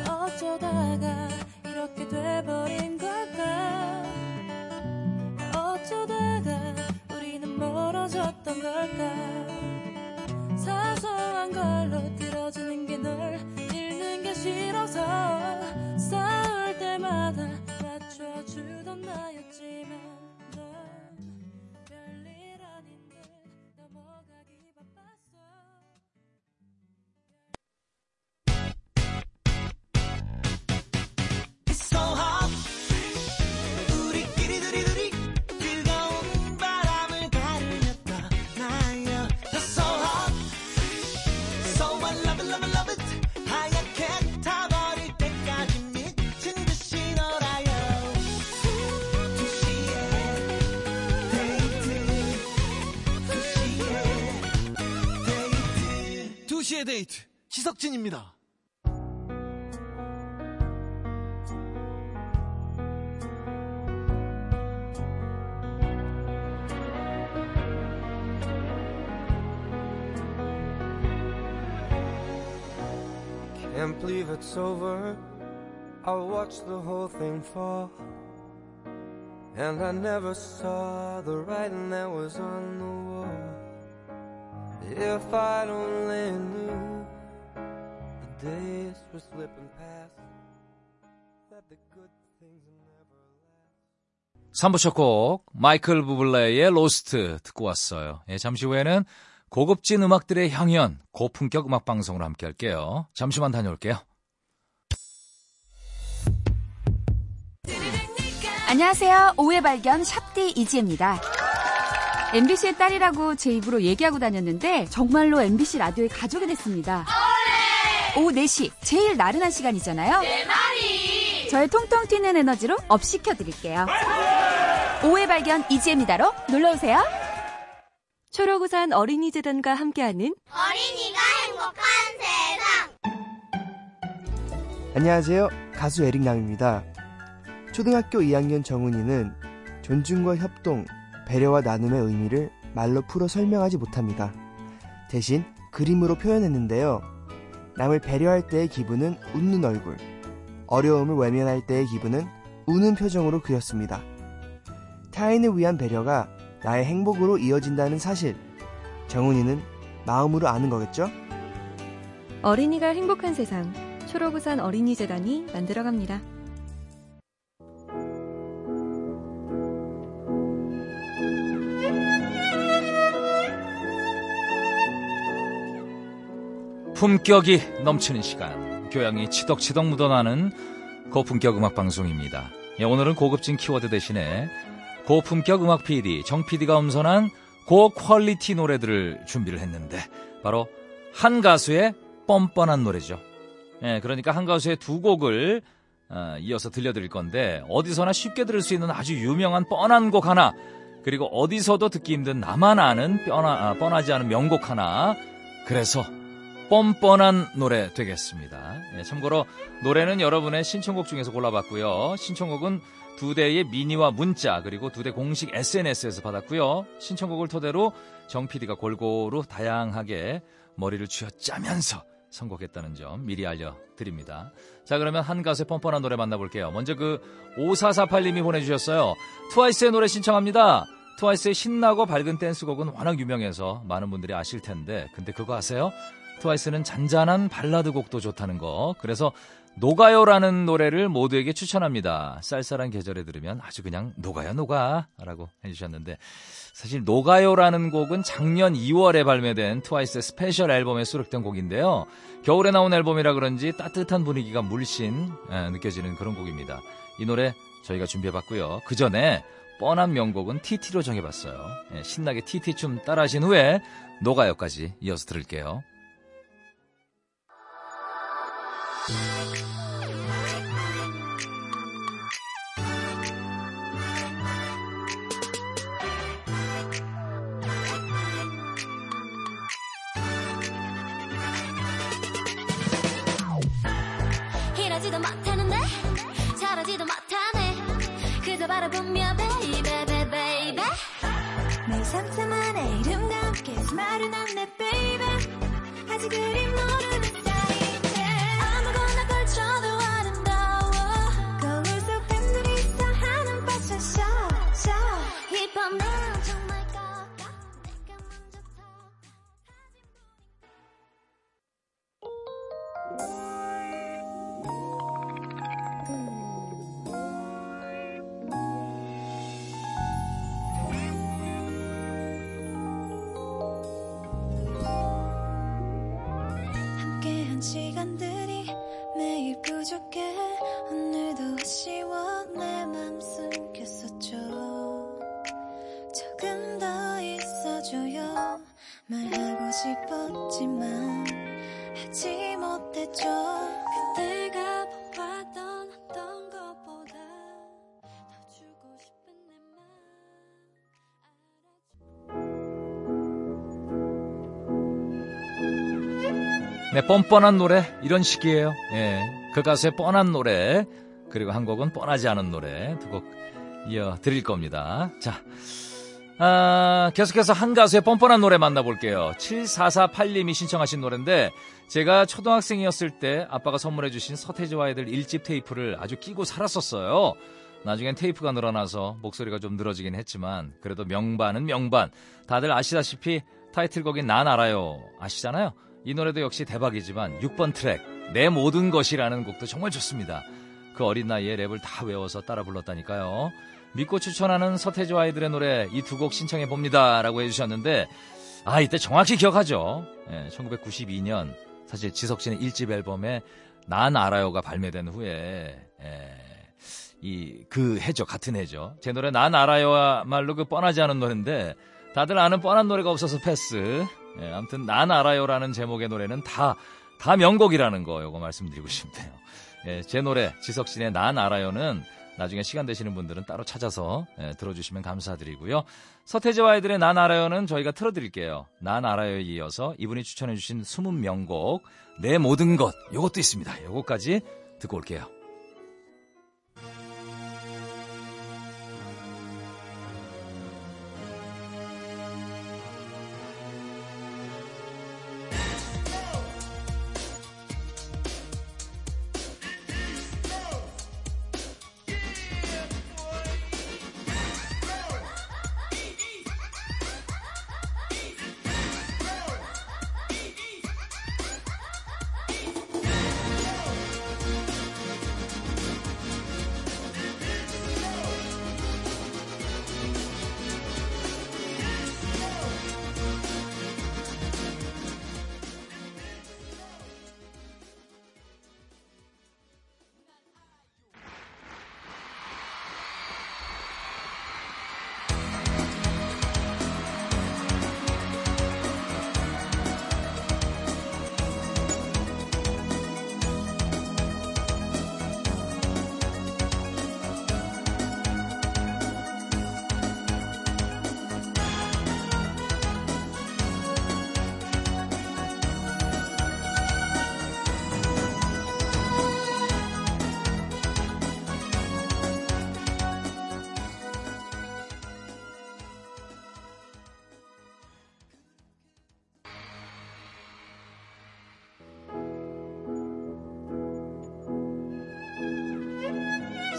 어쩌다가 이렇게 돼버린 걸까? 어쩌다가 우리는 멀어졌던 걸까? 사소한 걸로 들어주는 게 널 맞춰 데이트 2시의 데이트 지석진입니다 Can't believe it's over. I watched the whole thing fall. And I never saw the writing that was on the wall. If I'd only knew the days were slipping past, that the good things never last. 3부 첫 곡 마이클 부블레의 로스트 듣고 왔어요. 예, 잠시 후에는 고급진 음악들의 향연 고품격 음악 방송으로 함께 할게요. 잠시만 다녀올게요. 안녕하세요. 오후의 발견 샵디 이지혜입니다. MBC의 딸이라고 제 입으로 얘기하고 다녔는데 정말로 MBC 라디오의 가족이 됐습니다. 오후 4시 제일 나른한 시간이잖아요. 저의 통통 튀는 에너지로 up 시켜드릴게요. 오후의 발견 이지혜입니다로 놀러오세요. 초록우산 어린이재단과 함께하는 어린이가 행복한 세상. 안녕하세요. 가수 에릭남입니다. 초등학교 2학년 정훈이는 존중과 협동, 배려와 나눔의 의미를 말로 풀어 설명하지 못합니다. 대신 그림으로 표현했는데요. 남을 배려할 때의 기분은 웃는 얼굴, 어려움을 외면할 때의 기분은 우는 표정으로 그렸습니다. 타인을 위한 배려가 나의 행복으로 이어진다는 사실, 정훈이는 마음으로 아는 거겠죠? 어린이가 행복한 세상 초록우산 어린이재단이 만들어갑니다. 품격이 넘치는 시간, 교양이 치덕치덕 묻어나는 고품격 음악 방송입니다. 예, 오늘은 고급진 키워드 대신에 고품격 음악 PD 정 PD가 음선한 고퀄리티 노래들을 준비를 했는데 바로 한 가수의 뻔뻔한 노래죠. 예, 그러니까 한 가수의 두 곡을 어, 이어서 들려드릴 건데 어디서나 쉽게 들을 수 있는 아주 유명한 뻔한 곡 하나 그리고 어디서도 듣기 힘든 나만 아는 뻔하, 아, 뻔하지 않은 명곡 하나 그래서 뻔뻔한 노래 되겠습니다. 예, 참고로 노래는 여러분의 신청곡 중에서 골라봤고요. 신청곡은 두 대의 미니와 문자 그리고 두 대 공식 SNS에서 받았고요. 신청곡을 토대로 정 PD가 골고루 다양하게 머리를 쥐어짜면서 선곡했다는 점 미리 알려드립니다. 자 그러면 한 가수의 뻔뻔한 노래 만나볼게요. 먼저 그 5448님이 보내주셨어요. 트와이스의 노래 신청합니다. 트와이스의 신나고 밝은 댄스곡은 워낙 유명해서 많은 분들이 아실 텐데 근데 그거 아세요? 트와이스는 잔잔한 발라드 곡도 좋다는 거. 그래서 녹아요라는 노래를 모두에게 추천합니다. 쌀쌀한 계절에 들으면 아주 그냥 녹아요 녹아라고 해주셨는데 사실 녹아요라는 곡은 작년 2월에 발매된 트와이스의 스페셜 앨범에 수록된 곡인데요. 겨울에 나온 앨범이라 그런지 따뜻한 분위기가 물씬 예, 느껴지는 그런 곡입니다. 이 노래 저희가 준비해봤고요. 그 전에 뻔한 명곡은 TT로 정해봤어요. 예, 신나게 TT 춤 따라하신 후에 녹아요까지 이어서 들을게요. 이러지도 못하는데 잘하지도 못하네. 그저 바라보며 베이베 베이베 내 상태만의 이름과 함께 말은 안내 베이베 아직 그리 네, 뻔뻔한 노래 이런 식이에요. 예, 그 가수의 뻔한 노래 그리고 한 곡은 뻔하지 않은 노래 두 곡 이어 드릴 겁니다. 자, 아, 계속해서 한 가수의 뻔뻔한 노래 만나볼게요. 7448님이 신청하신 노래인데 제가 초등학생이었을 때 아빠가 선물해주신 서태지와 아이들 1집 테이프를 아주 끼고 살았었어요. 나중엔 테이프가 늘어나서 목소리가 좀 늘어지긴 했지만 그래도 명반은 명반. 다들 아시다시피 타이틀곡인 난 알아요 아시잖아요. 이 노래도 역시 대박이지만 6번 트랙 내 모든 것이라는 곡도 정말 좋습니다. 그 어린 나이에 랩을 다 외워서 따라 불렀다니까요. 믿고 추천하는 서태지와 아이들의 노래 이 두 곡 신청해 봅니다. 라고 해주셨는데, 아, 이때 정확히 기억하죠. 예, 1992년, 사실 지석진의 1집 앨범에 난 알아요가 발매된 후에, 예, 이, 그 해죠. 같은 해죠. 제 노래 난 알아요야말로 그 뻔하지 않은 노래인데, 다들 아는 뻔한 노래가 없어서 패스. 예, 아무튼 난 알아요라는 제목의 노래는 다, 다 명곡이라는 거, 요거 말씀드리고 싶네요. 예, 제 노래, 지석진의 난 알아요는 나중에 시간 되시는 분들은 따로 찾아서 예, 들어주시면 감사드리고요. 서태지와 아이들의 난 알아요는 저희가 틀어드릴게요. 난 알아요에 이어서 이분이 추천해주신 숨은 명곡 내 모든 것 요것도 있습니다. 요것까지 듣고 올게요.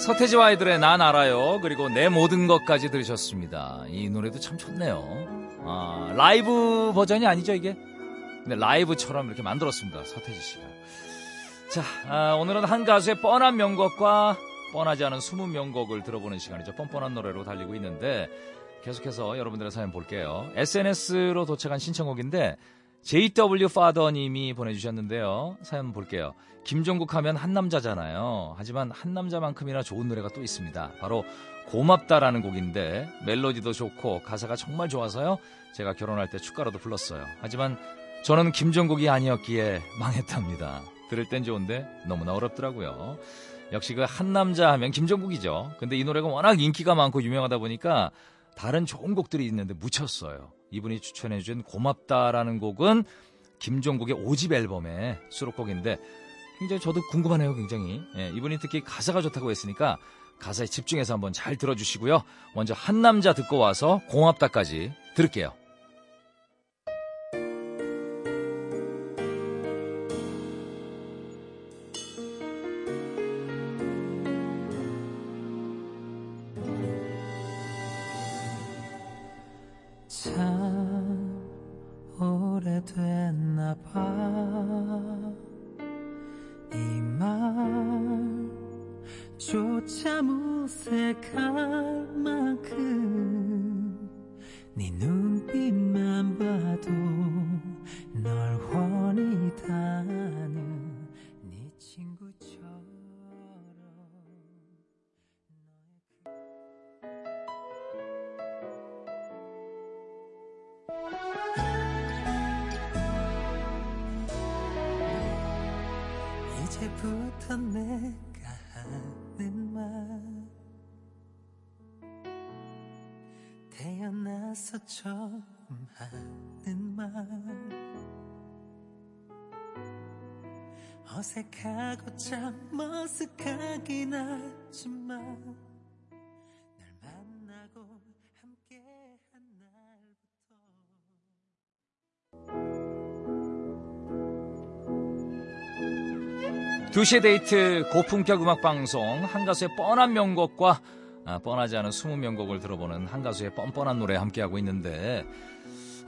서태지와 아이들의 난 알아요. 그리고 내 모든 것까지 들으셨습니다. 이 노래도 참 좋네요. 아, 라이브 버전이 아니죠, 이게? 근데 라이브처럼 이렇게 만들었습니다. 서태지 씨가. 자, 아, 오늘은 한 가수의 뻔한 명곡과 뻔하지 않은 숨은 명곡을 들어보는 시간이죠. 뻔뻔한 노래로 달리고 있는데 계속해서 여러분들의 사연 볼게요. SNS로 도착한 신청곡인데 JW 파더님이 보내주셨는데요. 사연 볼게요. 김종국 하면 한 남자잖아요. 하지만 한 남자만큼이나 좋은 노래가 또 있습니다. 바로 고맙다라는 곡인데 멜로디도 좋고 가사가 정말 좋아서요. 제가 결혼할 때 축가로도 불렀어요. 하지만 저는 김종국이 아니었기에 망했답니다. 들을 땐 좋은데 너무나 어렵더라고요. 역시 그 한 남자 하면 김종국이죠. 근데 이 노래가 워낙 인기가 많고 유명하다 보니까 다른 좋은 곡들이 있는데 묻혔어요. 이분이 추천해준 고맙다라는 곡은 김종국의 5집 앨범의 수록곡인데 굉장히 저도 궁금하네요, 굉장히. 예, 이분이 특히 가사가 좋다고 했으니까 가사에 집중해서 한번 잘 들어주시고요. 먼저 한 남자 듣고 와서 고맙다까지 들을게요. 부터 내가 하는 말. 태어나서 처음 하는 말. 어색하고 참 머쓱하긴 하지만 2시의 데이트 고품격 음악 방송 한 가수의 뻔한 명곡과 아, 뻔하지 않은 숨은 명곡을 들어보는 한 가수의 뻔뻔한 노래 함께하고 있는데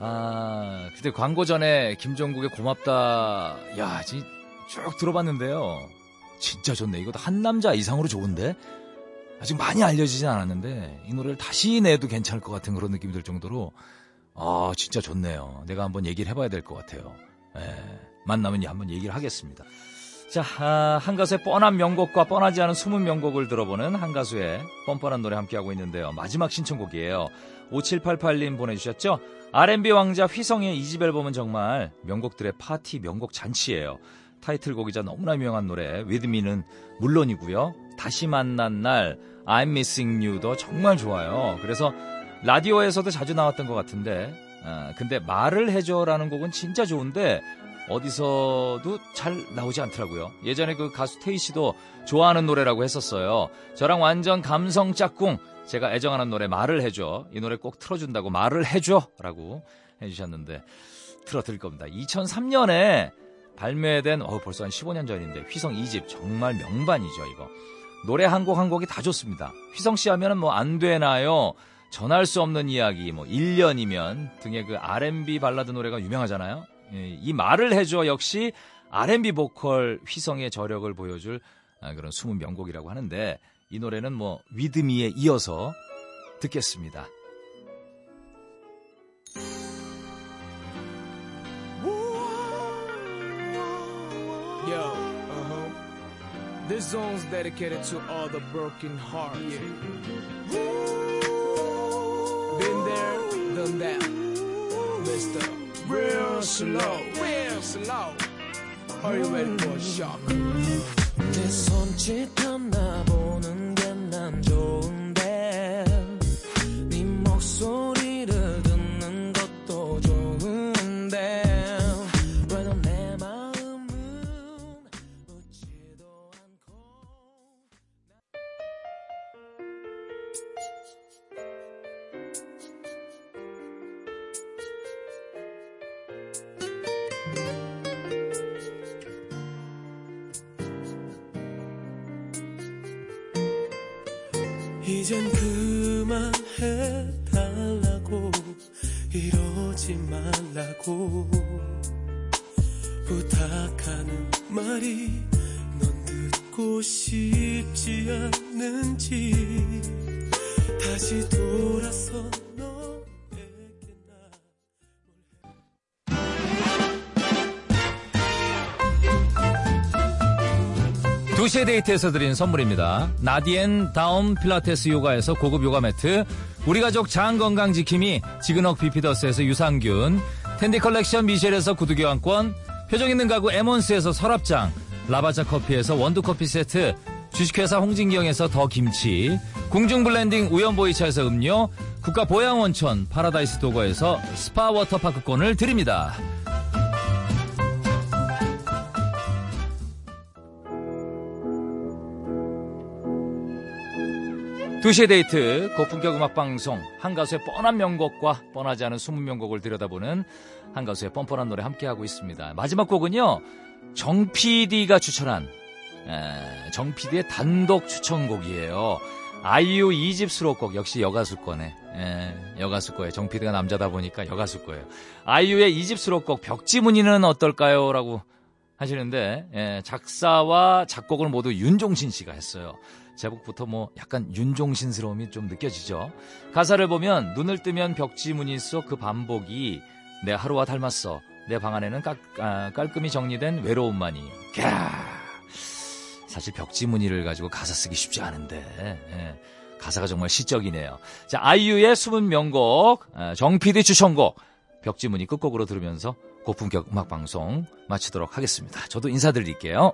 아 그때 광고 전에 김종국의 고맙다 야 지- 쭉 들어봤는데요. 진짜 좋네. 이거 한 남자 이상으로 좋은데? 아직 많이 알려지진 않았는데 이 노래를 다시 내도 괜찮을 것 같은 그런 느낌이 들 정도로 아 진짜 좋네요. 내가 한번 얘기를 해봐야 될 것 같아요. 예, 만나면 한번 얘기를 하겠습니다 자, 아, 한 가수의 뻔한 명곡과 뻔하지 않은 숨은 명곡을 들어보는 한 가수의 뻔뻔한 노래 함께하고 있는데요. 마지막 신청곡이에요. 5788님 보내주셨죠? R&B 왕자 휘성의 이집 앨범은 정말 명곡들의 파티 명곡 잔치예요. 타이틀곡이자 너무나 유명한 노래 Me는 물론이고요. 다시 만난 날 I'm Missing You도 정말 좋아요. 그래서 라디오에서도 자주 나왔던 것 같은데 아, 근데 말을 해줘라는 곡은 진짜 좋은데 어디서도 잘 나오지 않더라고요. 예전에 그 가수 테이 씨도 좋아하는 노래라고 했었어요. 저랑 완전 감성 짝꿍. 제가 애정하는 노래 말을 해줘. 이 노래 꼭 틀어준다고 말을 해줘 라고 해주셨는데 틀어드릴 겁니다. 2003년에 발매된 어 벌써 한 15년 전인데 휘성 2집 정말 명반이죠 이거. 노래 한 곡 한 곡이 다 좋습니다. 휘성 씨 하면은 뭐 안 되나요? 전할 수 없는 이야기, 뭐 1년이면 등의 그 R&B 발라드 노래가 유명하잖아요. 예, 이 말을 해줘 역시 R&B 보컬 휘성의 저력을 보여줄 아, 그런 숨은 명곡이라고 하는데 이 노래는 뭐 위드미에 이어서 듣겠습니다. Yo, uh huh. This song's dedicated to all the broken hearts. Been there, done that. Mr. Real slow, real slow. Are you ready for a shock? 내 손짓 하나 보는 게 난 좋은 이젠 그만해 달라고 이러지 말라고 부탁하는 말이 넌 듣고 싶지 않는지 다시 돌아서 2시의 데이트에서 드린 선물입니다. 나디엔 다운 필라테스 요가에서 고급 요가 매트, 우리 가족 장 건강 지킴이 지그넉 비피더스에서 유산균, 텐디 컬렉션 미셸에서 구두 교환권, 표정 있는 가구 에몬스에서 서랍장, 라바자 커피에서 원두 커피 세트, 주식회사 홍진경에서 더 김치, 궁중 블렌딩 우연보이차에서 음료, 국가 보양원천 파라다이스 도거에서 스파 워터파크권을 드립니다. 두시의 데이트 고품격 음악 방송 한 가수의 뻔한 명곡과 뻔하지 않은 숨은 명곡을 들여다보는 한 가수의 뻔뻔한 노래 함께하고 있습니다. 마지막 곡은요. 정 PD가 추천한 에, 정 PD의 단독 추천곡이에요. 아이유 2집 수록곡 역시 여가수 거네. 에, 여가수 거예요. 정 PD가 남자다 보니까 여가수 거예요. 아이유의 2집 수록곡 벽지무늬는 어떨까요? 라고 하시는데 예, 작사와 작곡을 모두 윤종신 씨가 했어요. 제목부터 뭐 약간 윤종신스러움이 좀 느껴지죠. 가사를 보면 눈을 뜨면 벽지 무늬 속 그 반복이 내 하루와 닮았어. 내 방 안에는 깔, 아, 깔끔히 정리된 외로움만이. 캬. 사실 벽지 무늬를 가지고 가사 쓰기 쉽지 않은데 예, 가사가 정말 시적이네요. 자 아이유의 숨은 명곡 아, 정 PD 추천곡 벽지 무늬 끝곡으로 들으면서 고품격 음악 방송 마치도록 하겠습니다. 저도 인사드릴게요.